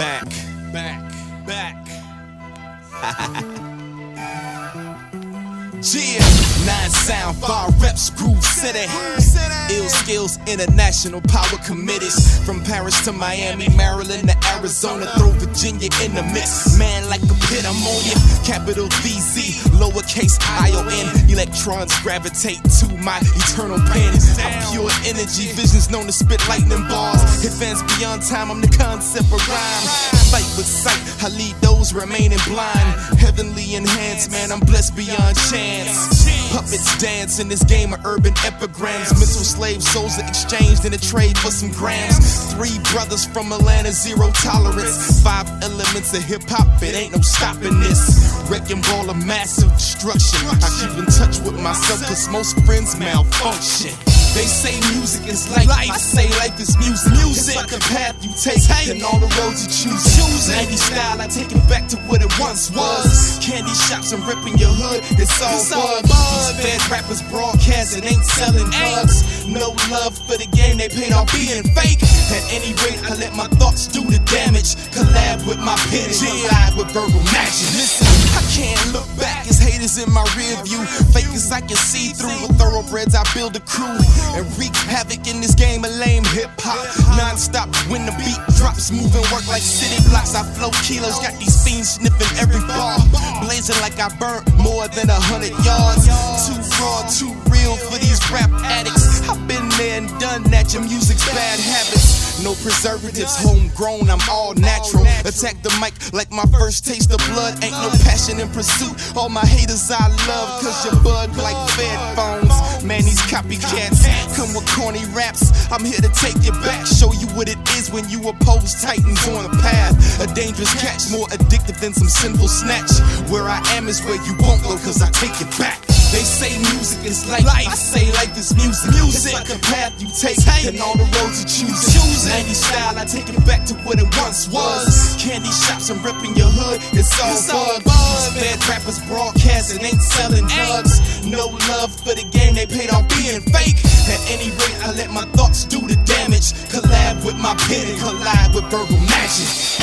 back, back, back. Yeah, nine sound, five reps, groove city. Ill skills, international power committees. From Paris to Miami, Maryland to Arizona, throw Virginia in the mix. Man, like a pit, I'm on ya. Capital VZ, lowercase I O N. Electrons gravitate to my eternal pen. I'm pure energy, visions known to spit lightning bars. Advance beyond time, I'm the concept of rhyme. Fight with sight, I lead those remaining blind. Heavenly enhanced, man, I'm blessed beyond chance. Puppets dance in this game of urban epigrams. Mental slave souls are exchanged in a trade for some grams. Three brothers from Atlanta, zero tolerance. Five elements of hip hop, it ain't no stopping this. Wrecking ball of massive destruction. I keep in touch with myself, cause most friends malfunction. They say music is life. I say life is music. Music. It's like a path you take and all the roads you choose. Choose 90 style, I take it back to what it once was. Candy shops and ripping your hood. It's all bug. These fed rappers broadcast broadcasting ain't selling drugs. No love for the game, they paid off being fake. At any rate, I let my thoughts do the damage. Collab with my pen, collide with verbal magic. Listen, I can't look back. It's haters in my rear view. Fakers I can see through. With thoroughbreds, I build a crew and wreak havoc in this game of lame hip hop. Non-stop when the beat drops, moving work like city blocks. I flow kilos, got these fiends sniffing every bar, blazing like I burnt more than a hundred yards. Too raw, too real for these rap addicts. I've been there and done that. Your music's bad habits. No preservatives, homegrown, I'm all natural. Attack the mic like my first taste of blood. Ain't no passion in pursuit. All my haters I love, cause you bug like fed phones. Man, these copycats come with corny raps. I'm here to take you back, show you what it is when you oppose titans on a path. A dangerous catch, more addictive than some sinful snatch. Where I am is where you won't go, cause I take it back. They say music is life. I say life is music. Music. It's like a path you take and all the roads you choose. Choose 90 style, I take it back to what it once was. Candy shops and ripping your hood. It's all buzz. Bad rappers broadcasting ain't selling drugs. No love for the game, they paid off being fake. At any rate, I let my thoughts do the damage. Collab with my pen and collide with verbal magic.